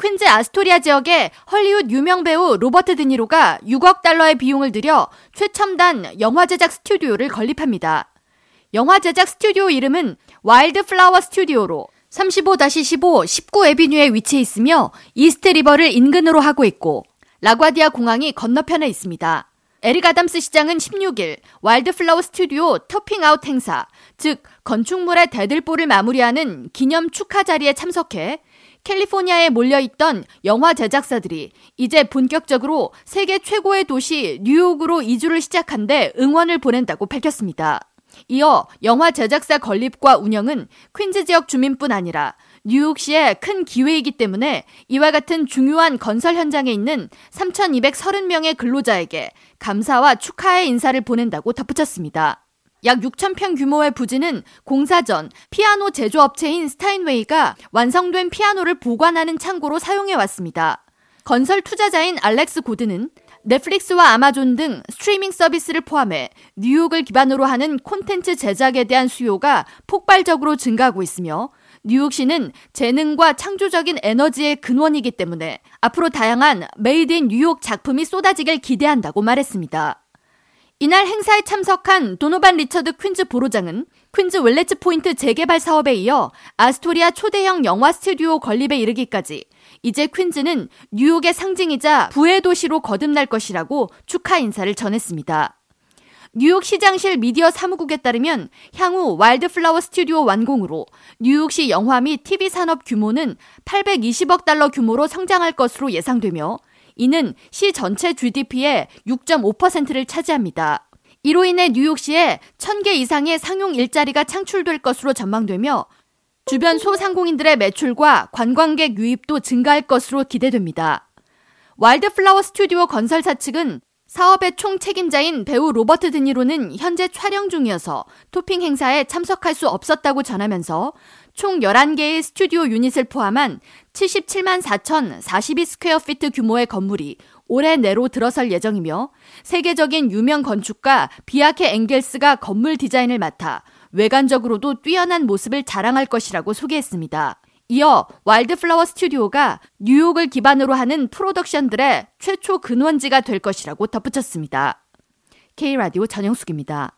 퀸즈 아스토리아 지역에 헐리우드 유명 배우 로버트 드니로가 6억 달러의 비용을 들여 최첨단 영화 제작 스튜디오를 건립합니다. 영화 제작 스튜디오 이름은 와일드 플라워 스튜디오로 35-15 19 Avenue에 위치해 있으며 이스트 리버를 인근으로 하고 있고 라과디아 공항이 건너편에 있습니다. 에릭 아담스 시장은 16일 와일드플라워 스튜디오 topping out 행사, 즉 건축물의 대들보를 마무리하는 기념 축하 자리에 참석해 캘리포니아에 몰려있던 영화 제작사들이 이제 본격적으로 세계 최고의 도시 뉴욕으로 이주를 시작한 데 응원을 보낸다고 밝혔습니다. 이어 영화 제작사 건립과 운영은 퀸즈 지역 주민뿐 아니라 뉴욕시의 큰 기회이기 때문에 이와 같은 중요한 건설 현장에 있는 3,230명의 근로자에게 감사와 축하의 인사를 보낸다고 덧붙였습니다. 약 6,000평 규모의 부지는 공사 전 피아노 제조업체인 스타인웨이가 완성된 피아노를 보관하는 창고로 사용해 왔습니다. 건설 투자자인 알렉스 고드는 넷플릭스와 아마존 등 스트리밍 서비스를 포함해 뉴욕을 기반으로 하는 콘텐츠 제작에 대한 수요가 폭발적으로 증가하고 있으며 뉴욕시는 재능과 창조적인 에너지의 근원이기 때문에 앞으로 다양한 Made in New York 작품이 쏟아지길 기대한다고 말했습니다. 이날 행사에 참석한 도노반 리처드 퀸즈 borough장은 퀸즈 윌레츠 포인트 재개발 사업에 이어 아스토리아 초대형 영화 스튜디오 건립에 이르기까지 이제 퀸즈는 뉴욕의 상징이자 부의 도시로 거듭날 것이라고 축하 인사를 전했습니다. 뉴욕 시장실 미디어 사무국에 따르면 향후 와일드플라워 스튜디오 완공으로 뉴욕시 영화 및 TV 산업 규모는 820억 달러 규모로 성장할 것으로 예상되며 이는 시 전체 GDP의 6.5%를 차지합니다. 이로 인해 뉴욕시에 1000개 이상의 상용 일자리가 창출될 것으로 전망되며 주변 소상공인들의 매출과 관광객 유입도 증가할 것으로 기대됩니다. 와일드플라워 스튜디오 건설사 측은 사업의 총 책임자인 배우 로버트 드니로는 현재 촬영 중이어서 토핑 행사에 참석할 수 없었다고 전하면서 총 11개의 스튜디오 유닛을 포함한 77만 4,042 square feet 규모의 건물이 올해 내로 들어설 예정이며 세계적인 유명 건축가 비야케 잉겔스가 건물 디자인을 맡아 외관적으로도 뛰어난 모습을 자랑할 것이라고 소개했습니다. 이어 와일드플라워 스튜디오가 뉴욕을 기반으로 하는 프로덕션들의 최초 근원지가 될 것이라고 덧붙였습니다. K라디오 전영숙입니다.